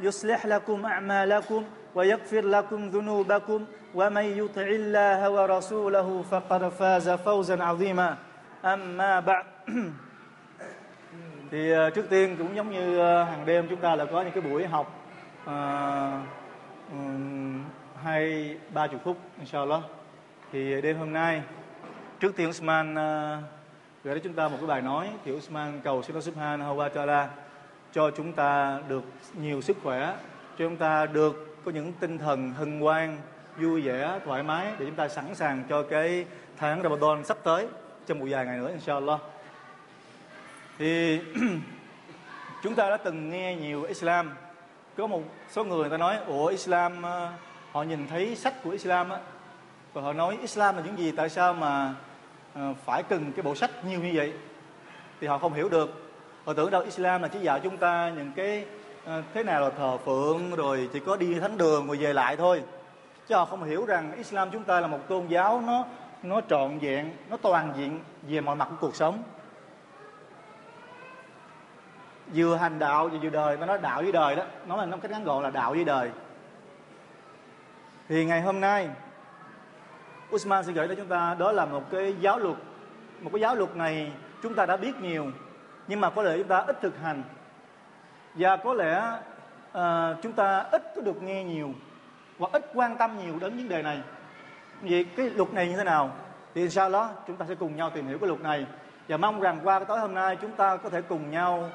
يصلح لكم أعمالكم ويغفر لكم ذنوبكم ومن يطع الله ورسوله فقد فاز فوزا عظيما أما بعد thì uh, trước tiên cũng giống như uh, hàng đêm chúng ta là có những cái buổi học uh, um, hai ba chục phút inshallah thì đêm hôm nay trước tiên Usman uh, gửi đến chúng ta một cái bài nói thì Usman cầu xin Allah Subhanahu wa Taala cho chúng ta được nhiều sức khỏe, cho chúng ta được có những tinh thần hân hoan, vui vẻ, thoải mái để chúng ta sẵn sàng cho cái tháng Ramadan sắp tới, trong một vài ngày nữa, inshallah. Thì chúng ta đã từng nghe nhiều Islam. Có một số người người ta nói, ủa, Islam ờ, họ nhìn thấy sách của Islam á. Và họ nói, Islam là những gì tại sao mà ờ, phải cần cái bộ sách nhiều như vậy? Thì họ không hiểu được họ tưởng đâu Islam là chỉ dạy chúng ta những cái ờ, thế nào là thờ phượng, rồi chỉ có đi thánh đường rồi về lại thôi. Chứ họ không hiểu rằng Islam chúng ta là một tôn giáo, nó nó trọn vẹn, nó toàn diện về mọi mặt của cuộc sống. Vừa hành đạo vừa vừa đời nó nói đạo với đời đó, nó là nó cách ngắn gọn là đạo với đời. Thì ngày hôm nay, Usman sẽ gửi cho chúng ta, đó là một cái giáo luật, một cái giáo luật này chúng ta đã biết nhiều nhưng mà có lẽ chúng ta ít thực hành. Và có lẽ uh, chúng ta ít có được nghe nhiều hoặc ít quan tâm nhiều đến vấn đề này. Vậy cái luật này như thế nào? Thì sau đó chúng ta sẽ cùng nhau tìm hiểu cái luật này. Và mong rằng qua cái tối hôm nay chúng ta có thể cùng nhau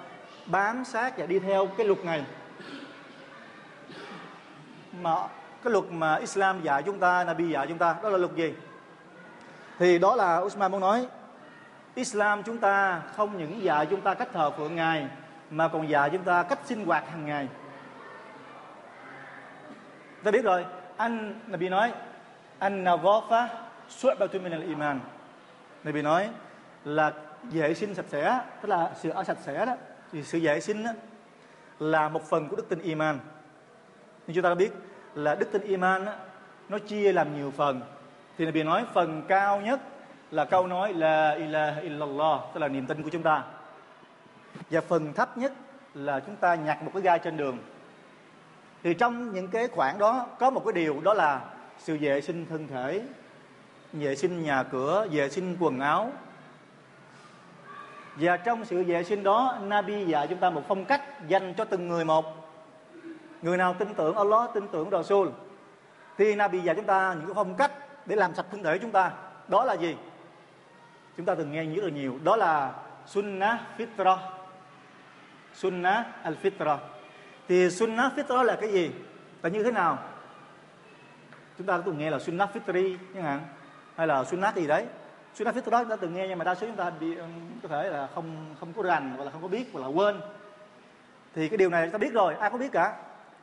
bám sát và đi theo cái luật này. Mà cái luật mà Islam dạy chúng ta, Nabi dạy chúng ta đó là luật gì? Thì đó là Usman muốn nói Islam chúng ta không những dạy chúng ta cách thờ phượng Ngài mà còn dạy chúng ta cách sinh hoạt hàng ngày. Ta biết rồi, anh Nabi nói anh navafa su'batun min al-iman. Nabi nói là vệ sinh sạch sẽ, tức là sự ở sạch sẽ đó thì sự vệ sinh đó, là một phần của đức tin iman nhưng chúng ta đã biết là đức tin iman đó, nó chia làm nhiều phần thì Nabi nói phần cao nhất là câu nói là ilaha illallah, tức là niềm tin của chúng ta. Và phần thấp nhất là chúng ta nhặt một cái gai trên đường. Thì trong những cái khoản đó, có một cái điều đó là sự vệ sinh thân thể, vệ sinh nhà cửa, vệ sinh quần áo. Và trong sự vệ sinh đó, Nabi dạy chúng ta một phong cách dành cho từng người một. Người nào tin tưởng Allah, tin tưởng Rasul, thì Nabi dạy chúng ta những cái phong cách để làm sạch thân thể chúng ta. Đó là gì? Chúng ta từng nghe rất là nhiều. Đó là sunnah fitra sunnah al fitra thì sunnah fitra là cái gì? Là như thế nào? Chúng ta từng nghe là sunnah fitri, chẳng hạn, hay là sunnah gì đấy. Sunnah fitra chúng ta từng nghe, nhưng mà đa số chúng ta bị um, có thể là không không có rành, hoặc là không có biết, hoặc là quên. Thì cái điều này chúng ta biết rồi, ai có biết cả?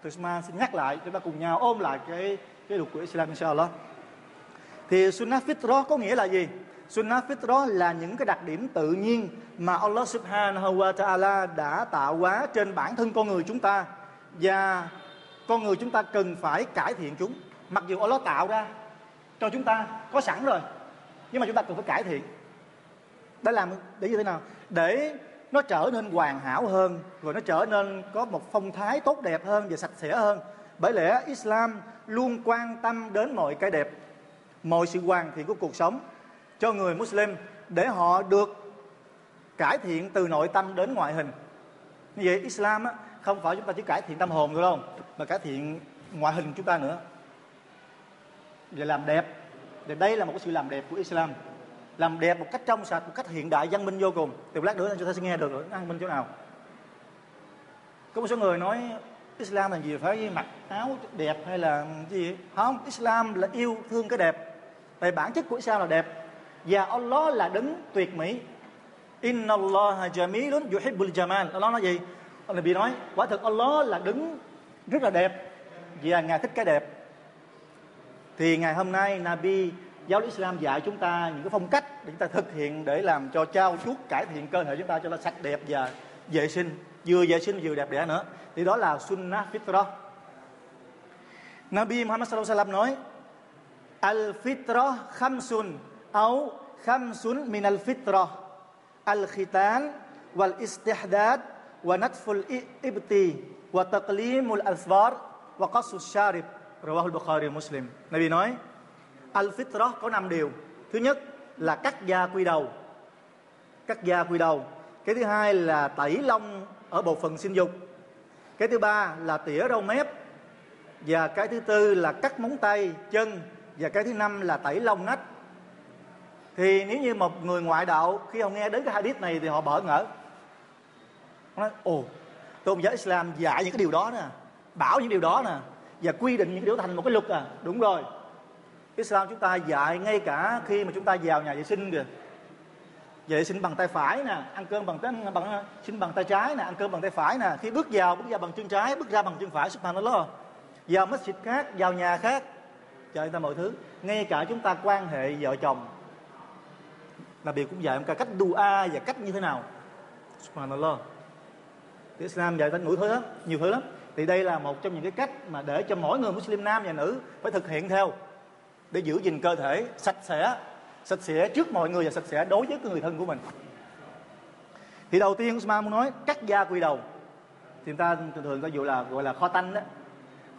Thì Usman xin nhắc lại, chúng ta cùng nhau ôm lại cái cái luật của Islam inshallah thì sunnah fitra có nghĩa là gì? Sunnah fitra là những cái đặc điểm tự nhiên mà Allah subhanahu wa ta'ala đã tạo hóa trên bản thân con người chúng ta. Và con người chúng ta cần phải cải thiện chúng. Mặc dù Allah tạo ra cho chúng ta có sẵn rồi, nhưng mà chúng ta cần phải cải thiện. Để làm để như thế nào? Để nó trở nên hoàn hảo hơn, rồi nó trở nên có một phong thái tốt đẹp hơn và sạch sẽ hơn. Bởi lẽ Islam luôn quan tâm đến mọi cái đẹp, mọi sự hoàn thiện của cuộc sống cho người Muslim để họ được cải thiện từ nội tâm đến ngoại hình. Như vậy Islam á, không phải chúng ta chỉ cải thiện tâm hồn thôi đâu mà cải thiện ngoại hình chúng ta nữa. Và làm đẹp. Thì đây là một cái sự làm đẹp của Islam. Làm đẹp một cách trong sạch một cách hiện đại văn minh vô cùng. Thì lát nữa chúng ta sẽ nghe được văn minh chỗ nào? Có một số người nói Islam là gì? Phải mặc áo đẹp hay là gì? Không Islam là yêu thương cái đẹp. Tại bản chất của Islam là đẹp và Allah là đứng tuyệt mỹ. Inna Allah jamilun yuhibbul jamal. Allah nói gì? Allah bị nói, quả thực Allah là đứng rất là đẹp. Và ngài thích cái đẹp. Thì ngày hôm nay Nabi, giáo lý Islam dạy chúng ta những cái phong cách để chúng ta thực hiện để làm cho trao chuốt, cải thiện cơ thể chúng ta cho nó sạch đẹp và vệ sinh. Vừa vệ sinh vừa đẹp đẽ nữa. Thì đó là sunnah fitrah. Nabi Muhammad sallallahu alaihi wasallam nói, al fitrah khamsun au خمس min al fitrah al khitan wal istihdad wa وقص ibti wa taqlimul asfar wa sharib muslim. Nabi nói al fitrah có năm điều. Thứ nhất là cắt da quy đầu. Cắt da quy đầu. Cái thứ hai là tẩy lông ở bộ phận sinh dục. Cái thứ ba là tỉa râu mép. Và cái thứ tư là cắt móng tay, chân. Và cái thứ năm là tẩy lông nách thì nếu như một người ngoại đạo, khi họ nghe đến cái hadith này thì họ bỡ ngỡ. Họ nói, ồ, tôn giáo Islam dạy những cái điều đó nè, bảo những điều đó nè, và quy định những điều thành một cái luật à. Đúng rồi. Islam chúng ta dạy ngay cả khi mà chúng ta vào nhà vệ sinh kìa. Vệ sinh bằng tay phải nè, ăn cơm bằng tay, bằng sinh bằng tay trái nè, ăn cơm bằng tay phải nè. Khi bước vào, bước ra bằng chân trái, bước ra bằng chân phải, subhanallah. Vào masjid khác, vào nhà khác, trời ta mọi thứ. Ngay cả chúng ta quan hệ vợ chồng là bị cũng dạy cả cách dua và cách như thế nào. Subhanallah. Thì Islam dạy ta đủ thứ lắm nhiều thứ lắm. Thì đây là một trong những cái cách mà để cho mỗi người Muslim nam và nữ phải thực hiện theo. Để giữ gìn cơ thể sạch sẽ sạch sẽ trước mọi người và sạch sẽ đối với người thân của mình. Thì đầu tiên Usman muốn nói cắt da quy đầu. Thì người ta thường thường có dụ là gọi là kho tanh đó.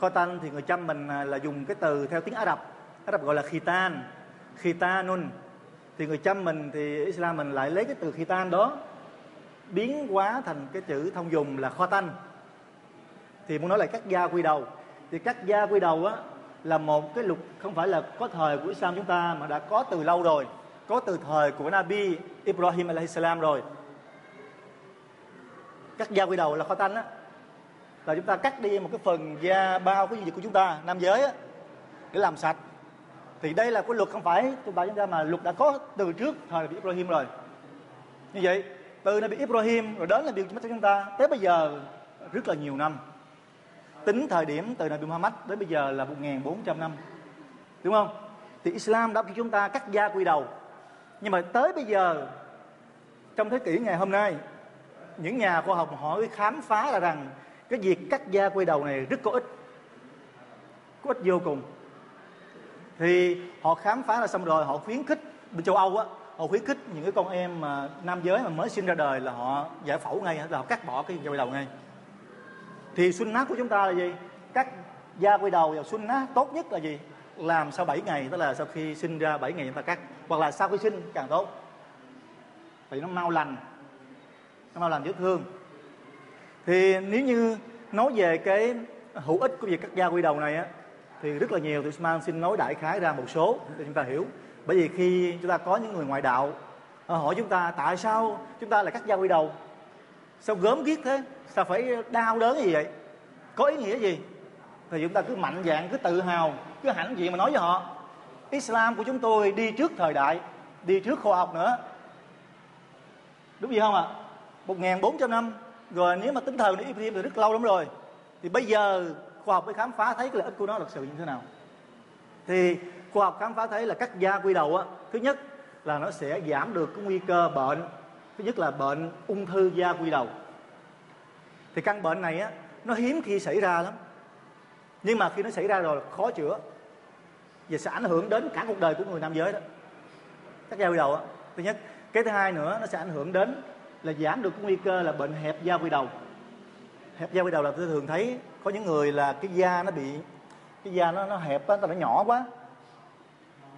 Kho tanh thì người chăm mình là dùng cái từ theo tiếng Ả Rập. Ả Rập gọi là khitan. Khitanun thì người chăm mình thì Islam mình lại lấy cái từ khitan đó, biến hóa thành cái chữ thông dùng là kho tanh. Thì muốn nói là cắt da quy đầu. Thì cắt da quy đầu á, là một cái luật không phải là có thời của Islam chúng ta mà đã có từ lâu rồi. Có từ thời của Nabi Ibrahim alaihissalam rồi. Cắt da quy đầu là kho tanh á. Là chúng ta cắt đi một cái phần da bao, cái gì của chúng ta, nam giới á, để làm sạch thì đây là cái luật không phải, tôi bảo chúng ta mà luật đã có từ trước thời Nabi Ibrahim rồi. Như vậy, từ Nabi Ibrahim, rồi đến là điều cho chúng ta, tới bây giờ rất là nhiều năm. Tính thời điểm từ Nabi Muhammad đến bây giờ là 1.400 năm. Đúng không? Thì Islam đã cho chúng ta cắt da quy đầu. Nhưng mà tới bây giờ, trong thế kỷ ngày hôm nay, những nhà khoa học họ mới khám phá là rằng cái việc cắt da quy đầu này rất có ích. Có ích vô cùng thì họ khám phá là xong rồi họ khuyến khích, bên châu Âu á, họ khuyến khích những cái con em mà nam giới mà mới sinh ra đời là họ giải phẫu ngay, là họ cắt bỏ cái da quay đầu ngay. Thì sunnah của chúng ta là gì? Cắt da quay đầu và nát tốt nhất là gì? Làm sau 7 ngày, tức là sau khi sinh ra 7 ngày chúng ta cắt, hoặc là sau khi sinh càng tốt. Vì nó mau lành, nó mau lành vết thương. Thì nếu như nói về cái hữu ích của việc cắt da quy đầu này á thì rất là nhiều thì Usman xin nói đại khái ra một số để chúng ta hiểu. Bởi vì khi chúng ta có những người ngoại đạo hỏi chúng ta, tại sao chúng ta lại cắt da quy đầu? Sao gớm ghiếc thế? Sao phải đau đớn gì vậy? Có ý nghĩa gì? Thì chúng ta cứ mạnh dạng cứ tự hào, cứ hãnh diện mà nói với họ, Islam của chúng tôi đi trước thời đại, đi trước khoa học nữa. Đúng gì không ạ? Một ngàn bốn trăm năm, rồi nếu mà tính thời của thì rất lâu lắm rồi. Thì bây giờ khoa học mới khám phá thấy cái lợi ích của nó thật sự như thế nào. Thì khoa học khám phá thấy là cắt da quy đầu á, thứ nhất là nó sẽ giảm được cái nguy cơ bệnh, thứ nhất là bệnh ung thư da quy đầu. Thì căn bệnh này á, nó hiếm khi xảy ra lắm. Nhưng mà khi nó xảy ra rồi khó chữa và sẽ ảnh hưởng đến cả cuộc đời của người nam giới đó. Cắt da quy đầu á, thứ nhất. Cái thứ hai nữa, nó sẽ ảnh hưởng đến là giảm được cái nguy cơ là bệnh hẹp da quy đầu. Hẹp da quy đầu là tôi thường thấy có những người là cái da nó bị, cái da nó nó hẹp á, nó nhỏ quá.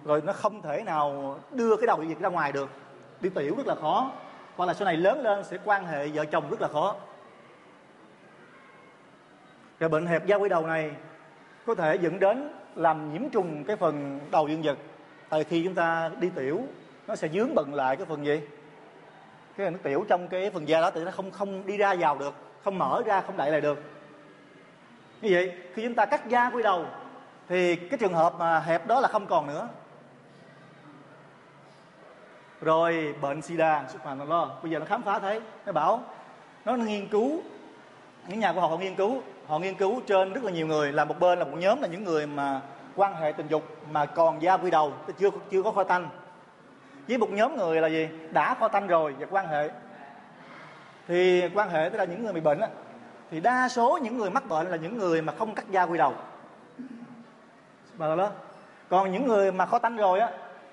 Rồi nó không thể nào đưa cái đầu dịch ra ngoài được. Đi tiểu rất là khó. Hoặc là sau này lớn lên sẽ quan hệ vợ chồng rất là khó. Rồi bệnh hẹp da quy đầu này có thể dẫn đến làm nhiễm trùng cái phần đầu dương vật. Tại khi chúng ta đi tiểu, nó sẽ dướng bận lại cái phần gì? Cái nước tiểu trong cái phần da đó thì nó không không đi ra vào được, không mở ra, không đẩy lại được như vậy? Khi chúng ta cắt da quy đầu thì cái trường hợp mà hẹp đó là không còn nữa. Rồi bệnh sida xuất phát lo. Bây giờ nó khám phá thấy nó bảo nó nghiên cứu những nhà khoa học họ nghiên cứu họ nghiên cứu trên rất là nhiều người. Là một bên là một nhóm là những người mà quan hệ tình dục mà còn da quy đầu chưa chưa có khoai tanh. Với một nhóm người là gì? Đã khoai tanh rồi và quan hệ. Thì quan hệ tức là những người bị bệnh á, thì đa số những người mắc bệnh là những người mà không cắt da quy đầu. Mà đó. Còn những người mà khó tanh rồi á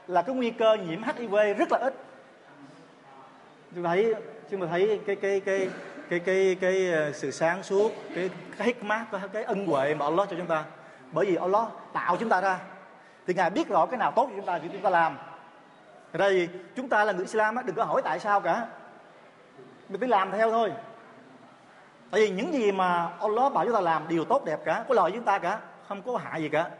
là cái nguy cơ nhiễm HIV rất là ít. Chúng thấy chúng ta thấy cái cái cái cái cái cái, ờ, sự sáng suốt cái cái hikmah cái, cái ân huệ mà Allah cho chúng ta. Bởi vì Allah tạo chúng ta ra. Thì ngài biết rõ cái nào tốt cho chúng ta thì chúng ta làm. Đây chúng ta là người Islam á đừng có hỏi tại sao cả. Mình phải làm theo thôi tại vì những gì mà Allah bảo chúng ta làm đều tốt đẹp cả có lợi với chúng ta cả không có hại gì cả.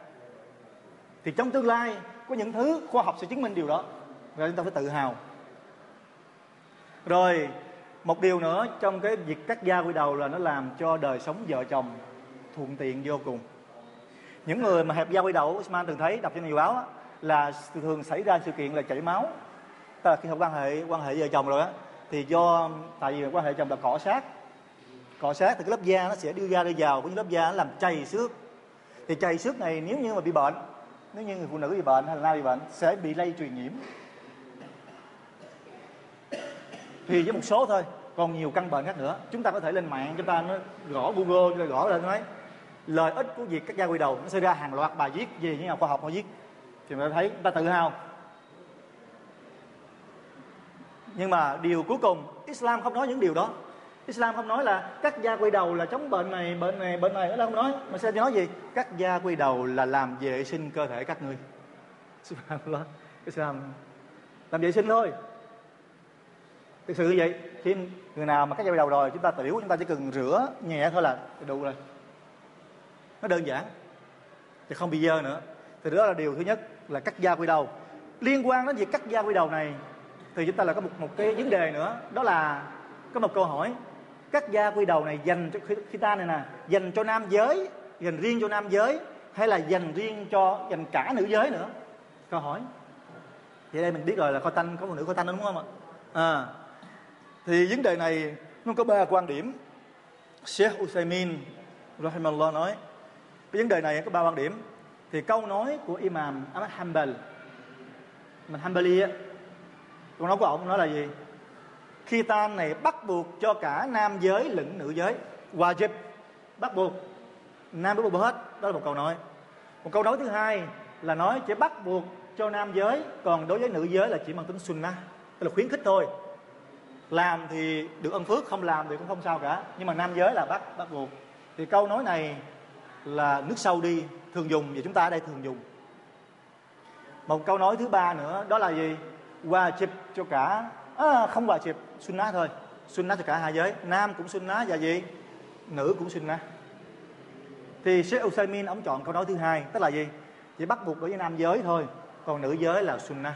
Thì trong tương lai có những thứ khoa học sẽ chứng minh điều đó rồi chúng ta phải tự hào. Rồi một điều nữa trong cái việc cắt da quy đầu là nó làm cho đời sống vợ chồng thuận tiện vô cùng. Những người mà hẹp da quy đầu Usman từng thấy đọc trên nhiều báo á, là thường xảy ra sự kiện là chảy máu. Tức là khi họ quan hệ quan hệ vợ chồng rồi á thì do tại vì quan hệ chồng là cọ sát cọ sát thì cái lớp da nó sẽ đưa ra đưa vào cái lớp da nó làm chảy xước. Thì chảy xước này nếu như mà bị bệnh, nếu như người phụ nữ bị bệnh hay là nam bị bệnh sẽ bị lây truyền nhiễm. Thì với một số thôi, còn nhiều căn bệnh khác nữa. Chúng ta có thể lên mạng, chúng ta nó gõ google gõ lên nói, lợi ích của việc cắt da quy đầu, nó sẽ ra hàng loạt bài viết về những nhà khoa học họ viết. Thì mình thấy chúng ta tự hào. Nhưng mà điều cuối cùng, Islam không nói những điều đó. Islam không nói là cắt da quy đầu là chống bệnh này bệnh này bệnh này nó không nói. Mà sẽ nói gì? Cắt da quy đầu là làm vệ sinh cơ thể các ngươi. Subhanallah. Islam làm vệ sinh thôi. Thực sự như vậy, khi người nào mà cắt da quy đầu rồi, chúng ta tiểu, chúng ta chỉ cần rửa nhẹ thôi là đủ rồi. Nó đơn giản, thì không bị dơ nữa. Thì đó là điều thứ nhất là cắt da quy đầu. Liên quan đến việc cắt da quy đầu này, thì chúng ta là có một một cái vấn đề nữa. Đó là có một câu hỏi các da quy đầu này dành cho khi ta này nè dành cho nam giới dành riêng cho nam giới hay là dành riêng cho dành cả nữ giới nữa? Câu hỏi. Vậy đây mình biết rồi là coi tanh có phụ nữ coi tanh đúng không ạ? À, thì vấn đề này nó có ba quan điểm. Sheikh Usaimin Rahimallah nói cái vấn đề này có ba quan điểm. Thì câu nói của Imam Ahmad Hanbal mình Hanbali á câu nói của ông nói là gì? Khi này bắt buộc cho cả nam giới lẫn nữ giới. Wajib bắt buộc. Nam bắt buộc hết. Đó là một câu nói. Một câu nói thứ hai là nói chỉ bắt buộc cho nam giới, còn đối với nữ giới là chỉ mang tính sunnah, tức là khuyến khích thôi. Làm thì được ân phước, không làm thì cũng không sao cả. Nhưng mà nam giới là bắt bắt buộc. Thì câu nói này là nước sâu đi, thường dùng, và chúng ta ở đây thường dùng. Một câu nói thứ ba nữa, đó là gì? Wajib cho cả à, không wajib sunnah thôi. Sunnah cho cả hai giới. Nam cũng sunnah và gì? Nữ cũng sunnah thì Sheikh Usaimin ông chọn câu nói thứ hai tức là gì? Chỉ bắt buộc đối với nam giới thôi còn nữ giới là sunnah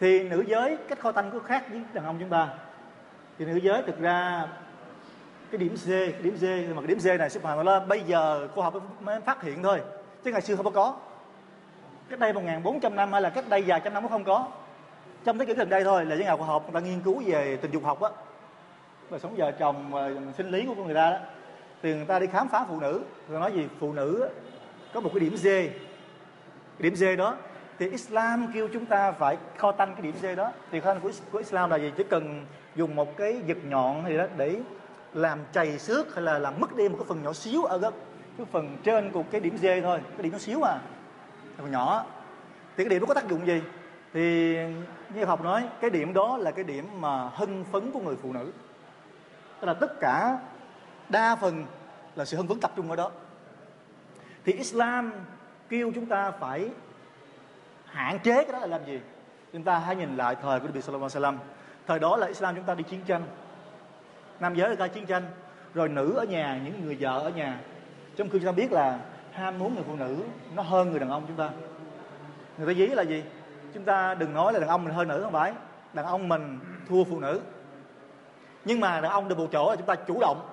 thì nữ giới cách kho tanh có khác với đàn ông chúng ta. Thì nữ giới thực ra cái điểm C cái điểm C mà cái điểm C này subhanallah bây giờ khoa học mới phát hiện thôi chứ ngày xưa không có. Cách đây 1400 năm hay là cách đây vài trăm năm cũng không có trong thế kỷ gần đây thôi là những nhà khoa học người ta nghiên cứu về tình dục học á. Và sống vợ chồng và sinh lý của con người ta đó. Thì người ta đi khám phá phụ nữ người ta nói gì? Phụ nữ có một cái điểm D cái điểm D đó thì Islam kêu chúng ta phải kho tanh cái điểm D đó. Thì kho tanh của, của Islam là gì? Chỉ cần dùng một cái vật nhọn gì đó để làm chày xước hay là làm mất đi một cái phần nhỏ xíu ở cái, cái phần trên của cái điểm D thôi cái điểm nó xíu à. Phần nhỏ. Thì cái điểm nó có tác dụng gì? Thì như học nói, cái điểm đó là cái điểm mà hưng phấn của người phụ nữ. Tức là tất cả đa phần là sự hưng phấn tập trung ở đó. Thì Islam kêu chúng ta phải hạn chế cái đó là làm gì? Chúng ta hãy nhìn lại thời của Nabi Sallallahu Alaihi Wasallam. Thời đó là Islam chúng ta đi chiến tranh. Nam giới ra chiến tranh, rồi nữ ở nhà, những người vợ ở nhà. Trong khi chúng ta biết là ham muốn người phụ nữ nó hơn người đàn ông chúng ta. Người ta dí là gì? Chúng ta đừng nói là đàn ông mình hơn nữ không phải. Đàn ông mình thua phụ nữ. Nhưng mà đàn ông được một chỗ là chúng ta chủ động.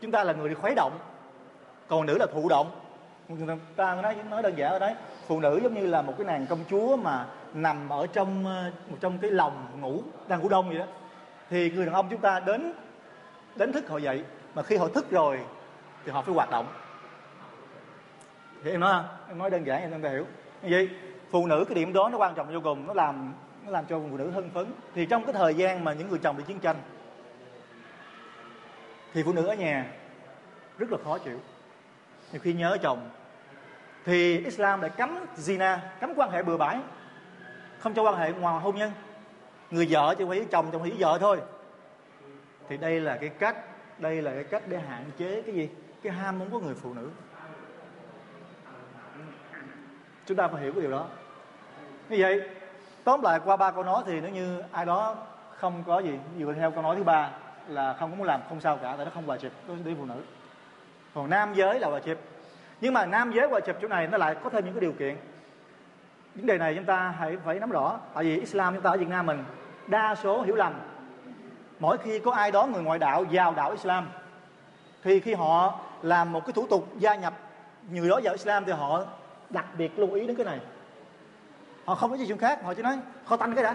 Chúng ta là người đi khuấy động. Còn nữ là thụ động. Người ta nói nói đơn giản ở đấy. Phụ nữ giống như là một cái nàng công chúa mà nằm ở trong ờ, một trong cái lòng ngủ, đang ngủ đông vậy đó. Thì người đàn ông chúng ta đến, đánh thức họ dậy. Mà khi họ thức rồi, thì họ phải hoạt động. Thì em nói không? Em nói đơn giản em ta hiểu. Như vậy phụ nữ, cái điểm đó nó quan trọng vô cùng, nó làm nó làm cho phụ nữ hưng phấn. Thì trong cái thời gian mà những người chồng bị chiến tranh, thì phụ nữ ở nhà rất là khó chịu. Nhiều khi nhớ chồng, thì Islam lại cấm zina, cấm quan hệ bừa bãi, không cho quan hệ ngoài hôn nhân. Người vợ chỉ phải chồng chồng ý vợ thôi. Thì đây là cái cách, đây là cái cách để hạn chế cái gì? Cái ham muốn của người phụ nữ chúng ta phải hiểu cái điều đó. Như vậy, tóm lại qua ba câu nói thì nếu như ai đó không có gì dựa theo câu nói thứ ba là không có muốn làm không sao cả, tại nó không hòa chịp đối với phụ nữ. Còn nam giới là hòa chịp nhưng mà nam giới hòa chịp chỗ này nó lại có thêm những cái điều kiện. Vấn đề này chúng ta hãy phải nắm rõ, tại vì Islam chúng ta ở Việt Nam mình đa số hiểu lầm. Mỗi khi có ai đó người ngoại đạo vào đạo Islam, thì khi họ làm một cái thủ tục gia nhập, người đó vào Islam thì họ đặc biệt lưu ý đến cái này. Họ không có gì chuyện khác, họ chỉ nói, kho tanh cái đã.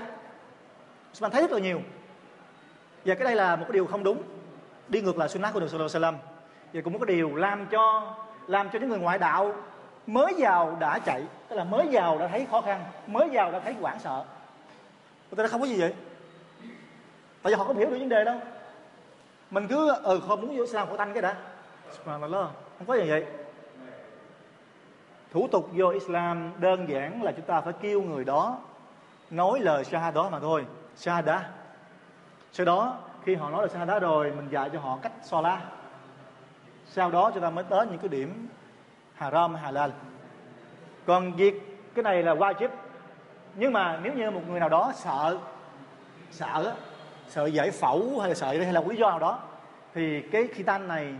Mình thấy rất là nhiều. Và cái đây là một cái điều không đúng. Đi ngược lại sunnah của Đường Sallallahu Alaihi Wasallam. Và cũng một cái điều làm cho làm cho những người ngoại đạo mới vào đã chạy. Tức là mới vào đã thấy khó khăn, mới vào đã thấy hoảng sợ. Người ta không có gì vậy? Tại vì họ không hiểu được vấn đề đâu. Mình cứ ừ không muốn vô sao khổ tanh cái đã. Không có gì vậy thủ tục vô Islam đơn giản là chúng ta phải kêu người đó nói lời shahada mà thôi. Shahada. Sau đó, khi họ nói lời shahada rồi, mình dạy cho họ cách la sau đó chúng ta mới tới những cái điểm haram, halal. Còn việc, cái này là wajib. Nhưng mà nếu như một người nào đó sợ sợ sợ giải phẫu hay là sợ hay là lý do nào đó, thì cái khi tan này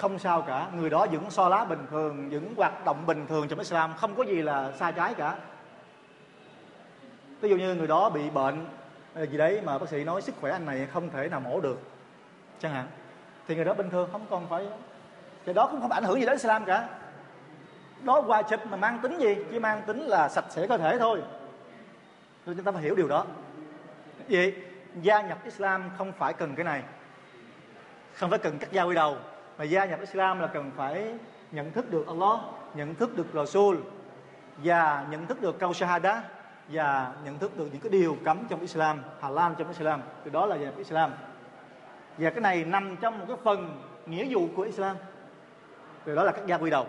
không sao cả. Người đó vẫn so lá bình thường, vẫn hoạt động bình thường trong Islam. Không có gì là sai trái cả. Ví dụ như người đó bị bệnh ờ, gì đấy mà bác sĩ nói sức khỏe anh này không thể nào mổ được. Chẳng hạn. Thì người đó bình thường, không còn phải cái đó cũng không ảnh hưởng gì đến Islam cả. Đó qua chụp mà mang tính gì? Chỉ mang tính là sạch sẽ cơ thể thôi. Nên chúng ta phải hiểu điều đó. Vậy, gia nhập Islam không phải cần cái này. Không phải cần cắt da quy đầu mà gia nhập Islam là cần phải nhận thức được Allah, nhận thức được Rasul, và nhận thức được câu Shahada, và nhận thức được những cái điều cấm trong Islam halal trong Islam. Từ đó là gia nhập Islam. Và cái này nằm trong một cái phần nghĩa vụ của Islam. Từ đó là cắt da quy đầu.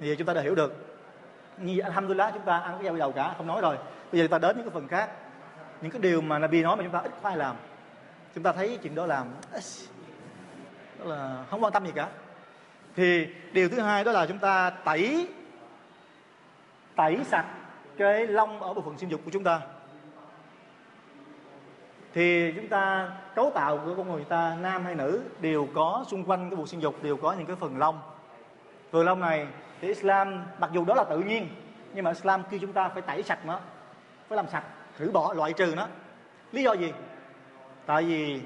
Thì chúng ta đã hiểu được. Như alhamdulillah, chúng ta ăn cái da quy đầu cả, không nói rồi. Bây giờ chúng ta đến những cái phần khác. Những cái điều mà Nabi nói mà chúng ta ít có ai làm. Chúng ta thấy chuyện đó làm đó là không quan tâm gì cả. Thì điều thứ hai đó là chúng ta tẩy tẩy sạch cái lông ở bộ phận sinh dục của chúng ta. Thì chúng ta cấu tạo của con người ta, nam hay nữ, đều có xung quanh cái bộ sinh dục, đều có những cái phần lông. Phần lông này thì Islam, mặc dù đó là tự nhiên, nhưng mà Islam kêu chúng ta phải tẩy sạch nó, phải làm sạch, thử bỏ, loại trừ nó. Lý do gì? Tại vì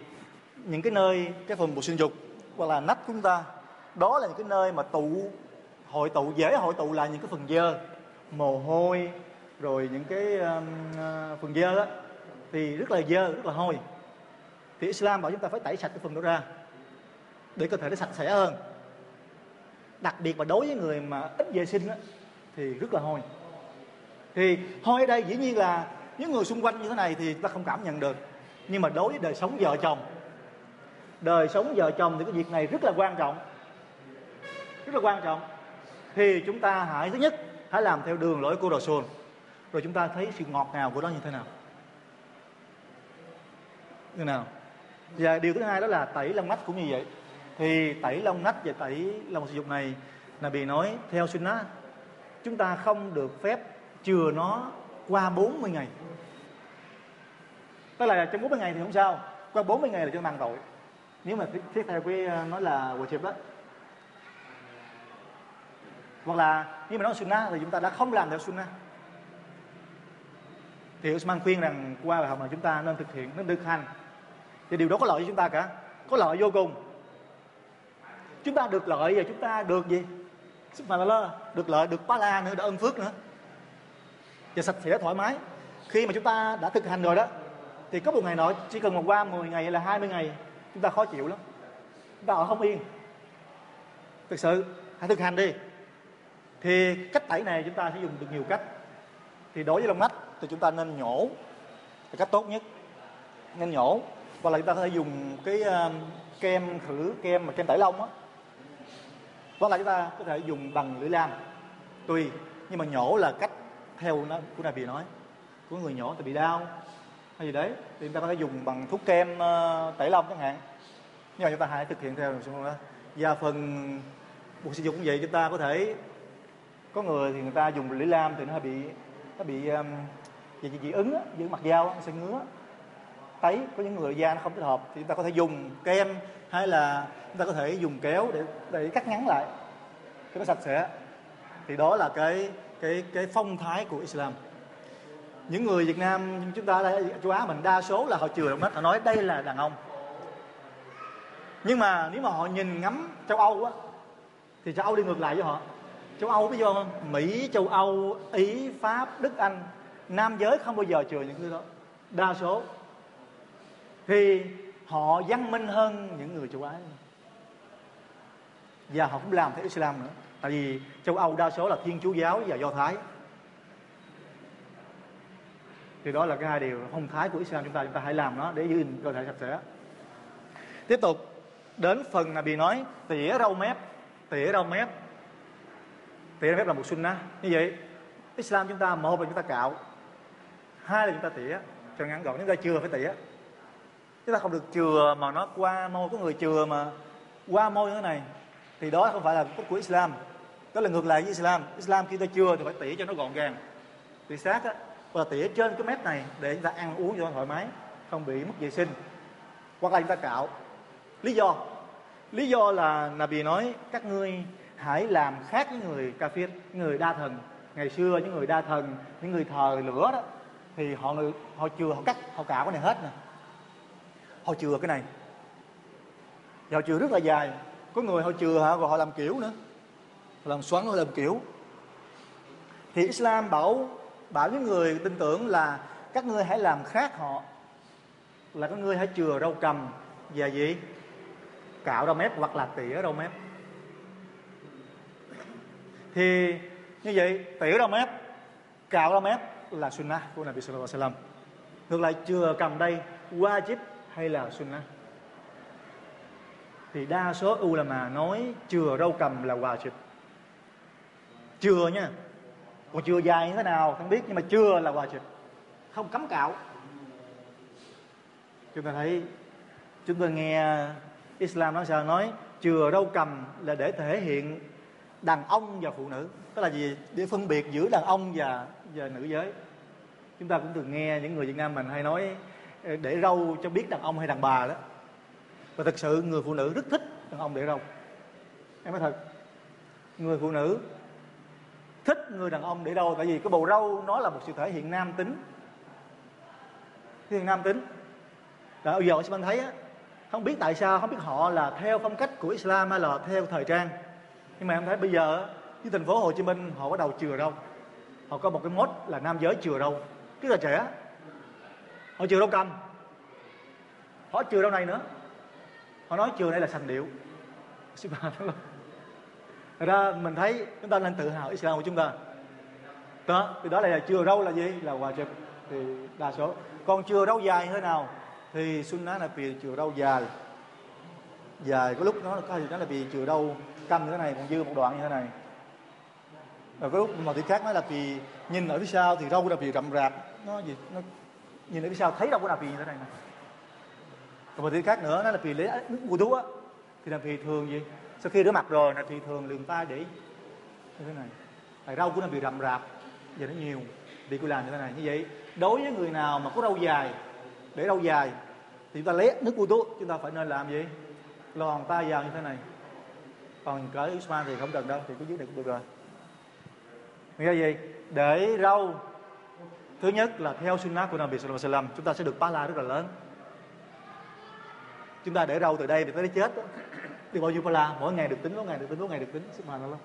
những cái nơi, cái phần bộ sinh dục hoặc là nách của chúng ta đó là những cái nơi mà tụ hội tụ dễ hội tụ lại những cái phần dơ mồ hôi rồi những cái um, à, phần dơ đó thì rất là dơ rất là hôi. Thì Islam bảo chúng ta phải tẩy sạch cái phần đó ra để cơ thể nó sạch sẽ hơn. Đặc biệt là đối với người mà ít vệ sinh đó, thì rất là hôi. Thì hôi ở đây dĩ nhiên là những người xung quanh như thế này thì ta không cảm nhận được nhưng mà đối với đời sống vợ chồng đời sống vợ chồng thì cái việc này rất là quan trọng. Rất là quan trọng. Thì chúng ta hãy, thứ nhất, hãy làm theo đường lối của Rasul. Rồi chúng ta thấy sự ngọt ngào của nó như thế nào. Như nào? Và điều thứ hai đó là tẩy lông nách cũng như vậy. Thì tẩy lông nách và tẩy lông sử dụng này là bị nói, theo sunnah, chúng ta không được phép chừa nó qua 40 ngày. Tức là trong 40 ngày thì không sao. Qua 40 ngày là cho mang tội nếu mà thiết theo quý nói là quà thiệp đó, hoặc là nếu mà nói sunnah thì chúng ta đã không làm theo sunnah thì Usman khuyên rằng qua bài học này chúng ta nên thực hiện, nên thực hành. Thì điều đó có lợi cho chúng ta cả, có lợi vô cùng. Chúng ta được lợi và chúng ta được gì? Sức mạnh được lợi, được ba la nữa, được ân phước nữa. Và sạch sẽ, thoải mái. Khi mà chúng ta đã thực hành rồi đó, thì có một ngày nọ, chỉ cần một qua 10 ngày hay là 20 ngày chúng ta khó chịu lắm. Chúng ta ở không yên. Thực sự hãy thực hành đi. Thì cách tẩy này chúng ta sẽ dùng được nhiều cách. Thì đối với lông nách thì chúng ta nên nhổ. Là cách tốt nhất. Nên nhổ. Hoặc là chúng ta có thể dùng cái uh, kem khử kem mà kem tẩy lông á. Hoặc là chúng ta có thể dùng bằng lưỡi lam. Tùy. Nhưng mà nhổ là cách theo nó của Nabi nói. Có người nhổ thì bị đau hay gì đấy? Thì chúng ta có thể dùng bằng thuốc kem uh, tẩy lông chẳng hạn. Nhưng mà chúng ta hãy thực hiện theo xong đó. Và phần buộc sử dụng cũng vậy. Chúng ta có thể có người thì người ta dùng lưỡi lam thì nó hơi bị nó bị um, gì dị ứng á, dị mặt dao nó sẽ ngứa. Tấy có những người da nó không thích hợp thì chúng ta có thể dùng kem hay là chúng ta có thể dùng kéo để để cắt ngắn lại cho nó sạch sẽ. Thì đó là cái cái cái phong thái của Islam những người Việt Nam chúng ta đây, châu Á mình đa số là họ chừa động đất, họ nói đây là đàn ông. Nhưng mà nếu mà họ nhìn ngắm châu Âu á, thì châu Âu đi ngược lại với họ. Châu Âu biết không Mỹ, châu Âu, Ý, Pháp, Đức, Anh, nam giới không bao giờ chừa những thứ đó. Đa số. Thì họ văn minh hơn những người châu Á. Và họ cũng làm theo Islam nữa. Tại vì châu Âu đa số là Thiên Chúa giáo và Do Thái thì đó là cái hai điều phong thái của Islam chúng ta chúng ta hãy làm nó để giữ cơ thể sạch sẽ. Tiếp tục, đến phần là bị nói, tỉa râu mép, tỉa râu mép. Tỉa râu mép là một sunnah. Như vậy, Islam chúng ta một là chúng ta cạo, hai là chúng ta tỉa. Cho ngắn gọn, chúng ta chưa phải tỉa. Chúng ta không được chừa mà nó qua môi, có người chừa mà qua môi như thế này, thì đó không phải là cốt của Islam. Đó là ngược lại với Islam. Islam khi ta chừa thì phải tỉa cho nó gọn gàng. Tỉa sát á và tỉa trên cái mép này để chúng ta ăn uống cho thoải mái, không bị mất vệ sinh. Hoặc là chúng ta cạo. Lý do. Lý do là Nabi nói các ngươi hãy làm khác với người kafir, người đa thần. Ngày xưa những người đa thần, những người thờ lửa đó, thì họ họ chừa, họ cắt, họ cạo cái này hết nè. Họ chừa cái này. Và họ chừa rất là dài. Có người họ chừa hả, rồi họ làm kiểu nữa. Họ làm xoắn, họ làm kiểu. Thì Islam bảo bảo những người tin tưởng là các ngươi hãy làm khác họ, là các ngươi hãy chừa râu cầm và gì? Cạo rau mép hoặc là tỉa rau mép. Thì như vậy, tỉa rau mép, cạo rau mép là sunnah của Nabi Sallallahu Alaihi Wasallam. Ngược lại, chừa cầm đây wajib hay là sunnah? Thì đa số ulama nói chừa râu cầm là wajib. Chừa nha còn chừa dài như thế nào không biết nhưng mà chừa là wajib không cấm cạo. Chúng ta thấy chúng ta nghe Islam nói sao? Nói chừa râu cầm là để thể hiện đàn ông và phụ nữ. Tức là gì để phân biệt giữa đàn ông và và nữ giới? Chúng ta cũng từng nghe những người Việt Nam mình hay nói để râu cho biết đàn ông hay đàn bà đó. Và thực sự người phụ nữ rất thích đàn ông để râu. Em nói thật người phụ nữ thích người đàn ông để đâu tại vì cái bầu râu nó là một sự thể hiện nam tính. Hiện nam tính. Đó, bây giờ bạn thấy á không biết tại sao không biết họ là theo phong cách của Islam hay là theo thời trang. Nhưng mà em thấy bây giờ như thành phố Hồ Chí Minh họ bắt đầu chừa râu. Họ có một cái mốt là nam giới chừa râu. Rất là trẻ họ chừa râu cầm. Họ chừa râu này nữa. Họ nói chừa đây là sành điệu. Thật ra mình thấy chúng ta nên tự hào Islam của chúng ta. Đó, thì đó là chưa râu là gì? Là hòa trực. Thì đa số. Còn chưa râu dài thế nào? Thì sunnah là vì chừa râu dài. Dài có lúc nó có gì đó là vì chừa râu căng như thế này, còn dư một đoạn như thế này. Rồi có lúc mà thì khác nói là vì nhìn ở phía sau thì râu là vì rậm rạp. Nó gì? Nó nhìn ở phía sau thấy đâu có là vì như thế này này còn một thứ khác nữa, nó là vì lấy nước mùa thuốc á. Thì là vì thường gì? Sau khi rửa mặt rồi là thì thường lường tay để như thế này. Tại râu của nó bị rậm rạp giờ nó nhiều thì cô làm như thế này. Như vậy, đối với người nào mà có râu dài, để râu dài thì chúng ta lấy nước bluetooth chúng ta phải nên làm gì? Lòn tay vào như thế này. Còn cỡ Usman thì không cần đâu, thì cứ dưới này cũng được rồi. Nghĩa là gì? Để râu thứ nhất là theo sunnah của Nabi Sallallahu Alaihi Wasallam, chúng ta sẽ được ba la rất là lớn. Chúng ta để râu từ đây thì tới chết đó đi bao nhiêu pa la mỗi ngày được tính, mỗi ngày được tính, mỗi ngày được tính. Subhanallah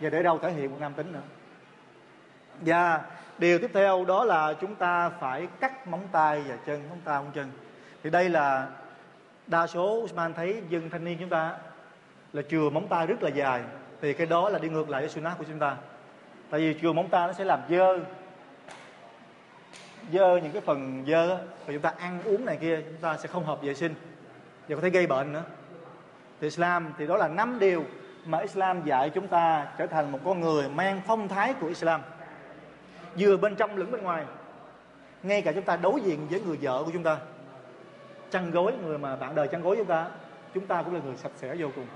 và để đâu thể hiện một nam tính nữa. Và điều tiếp theo đó là chúng ta phải cắt móng tay và chân, móng tay, móng chân. Thì đây là đa số Usman thấy dân thanh niên chúng ta là chừa móng tay rất là dài. Thì cái đó là đi ngược lại với sunnah của chúng ta. Tại vì chừa móng tay nó sẽ làm dơ. Dơ những cái phần dơ và chúng ta ăn uống này kia, chúng ta sẽ không hợp vệ sinh. Và có thể gây bệnh nữa thì Islam thì đó là năm điều mà Islam dạy chúng ta trở thành một con người mang phong thái của Islam. Vừa bên trong lẫn bên ngoài ngay cả chúng ta đối diện với người vợ của chúng ta chăn gối người mà bạn đời chăn gối chúng ta chúng ta cũng là người sạch sẽ vô cùng.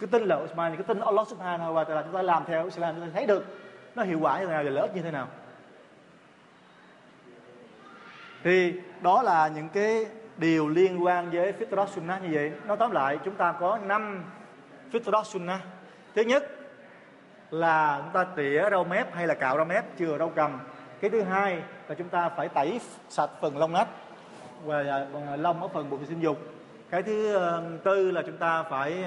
Cái tin là Islam, cái tin Allah Subhanahu wa Taala chúng ta làm theo Islam chúng ta thấy được nó hiệu quả như thế nào và lợi ích như thế nào. Thì đó là những cái điều liên quan với Fitrat Sunnah như vậy. Nói tóm lại, chúng ta có năm Fitrat Sunnah. Thứ nhất là chúng ta tỉa rau mép hay là cạo rau mép, chừa rau cầm. Cái thứ hai là chúng ta phải tẩy sạch phần lông nách và à, à, lông ở phần bụng sinh dục. Cái thứ ờ, tư là chúng ta phải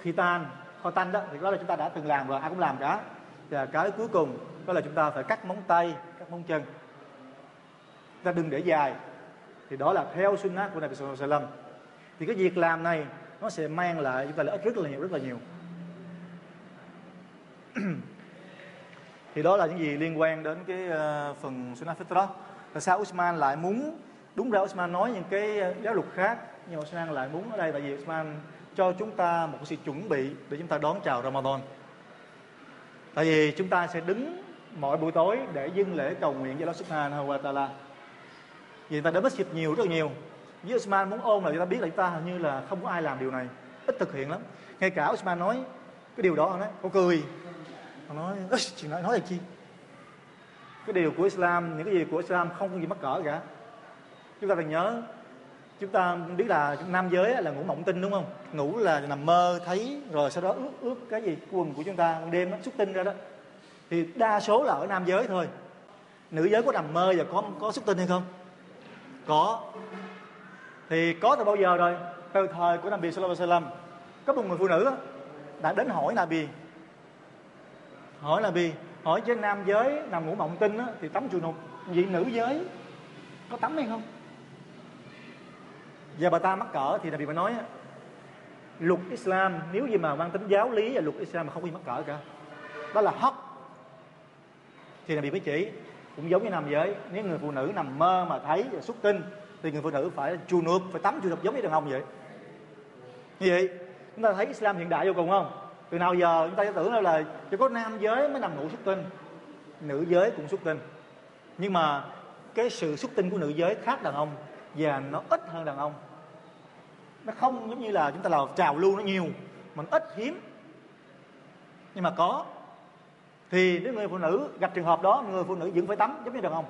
khi tan, kho tanh đó, thì đó là chúng ta đã từng làm rồi, ai cũng làm cả. Và cái cuối cùng đó là chúng ta phải cắt móng tay, cắt móng chân. Ta đừng để dài thì đó là theo sunnah của Nabi Sallallahu Alaihi Wasallam. Thì cái việc làm này nó sẽ mang lại chúng ta lợi ích rất là nhiều rất là nhiều. Thì đó là những gì liên quan đến cái uh, phần sunnah fitrah. Tại sao Usman lại muốn đúng ra Usman nói những cái giáo luật khác nhưng mà Usman lại muốn ở đây tại vì Usman cho chúng ta một sự chuẩn bị để chúng ta đón chào Ramadan. Tại vì chúng ta sẽ đứng mỗi buổi tối để dâng lễ cầu nguyện với Allah Subhanahu wa Taala vì người ta đến masjid nhiều, rất là nhiều. Với Usman muốn ôn là chúng ta biết là chúng ta hình như là không có ai làm điều này. Ít thực hiện lắm. Ngay cả Usman nói cái điều đó nói có cười. Ông nói chuyện nói nói là chi? Cái điều của Islam, những cái gì của Islam không có gì mắc cỡ cả. Chúng ta phải nhớ, chúng ta biết là nam giới là ngủ mộng tinh, đúng không? Ngủ là nằm mơ, thấy, rồi sau đó ướt ướt cái gì quần của chúng ta đêm nó xuất tinh ra đó. Thì đa số là ở nam giới thôi. Nữ giới có nằm mơ và có có xuất tinh hay không? Có. Thì có từ bao giờ rồi? Từ thời của Nabi Sallallahu Alaihi Wasallam. Có một người phụ nữ đã đến hỏi Nabi. Hỏi Nabi, hỏi trên nam giới nằm ngủ mộng tinh thì tắm chùa nục vậy nữ giới có tắm hay không? Và bà ta mắc cỡ thì Nabi mới nói luật Islam, nếu gì mà mang tính giáo lý và luật Islam mà không có gì mắc cỡ cả. Đó là hấp thì Nabi mới chỉ cũng giống như nam giới, nếu người phụ nữ nằm mơ mà thấy và xuất tinh, thì người phụ nữ phải chu nước phải tắm chu nước giống như đàn ông vậy. Như vậy, chúng ta thấy Islam hiện đại vô cùng không? Từ nào giờ chúng ta tưởng là chỉ có nam giới mới nằm ngủ xuất tinh, nữ giới cũng xuất tinh. Nhưng mà cái sự xuất tinh của nữ giới khác đàn ông và nó ít hơn đàn ông. Nó không giống như là chúng ta là trào lưu nó nhiều, mà nó ít hiếm. Nhưng mà có thì nếu người phụ nữ gặp trường hợp đó người phụ nữ vẫn phải tắm giống như đàn ông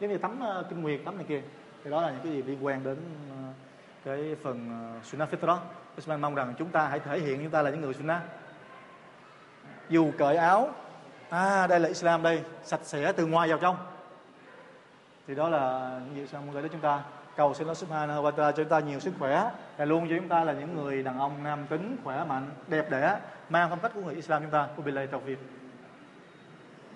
giống như tắm uh, kinh nguyệt tắm này kia. Thì đó là những cái gì liên quan đến uh, cái phần ờ, uh, sunnah fitra Usman mong rằng chúng ta hãy thể hiện chúng ta là những người sunnah dù cởi áo à đây là Islam đây sạch sẽ từ ngoài vào trong. Thì đó là những gì Islam muốn gửi đến chúng ta. Cầu xin Allah Subhanahu wa ta'ala cho chúng ta nhiều sức khỏe và luôn cho chúng ta là những người đàn ông nam tính khỏe mạnh đẹp đẽ mang phong cách của người Islam chúng ta. Wabillahi tawfiq.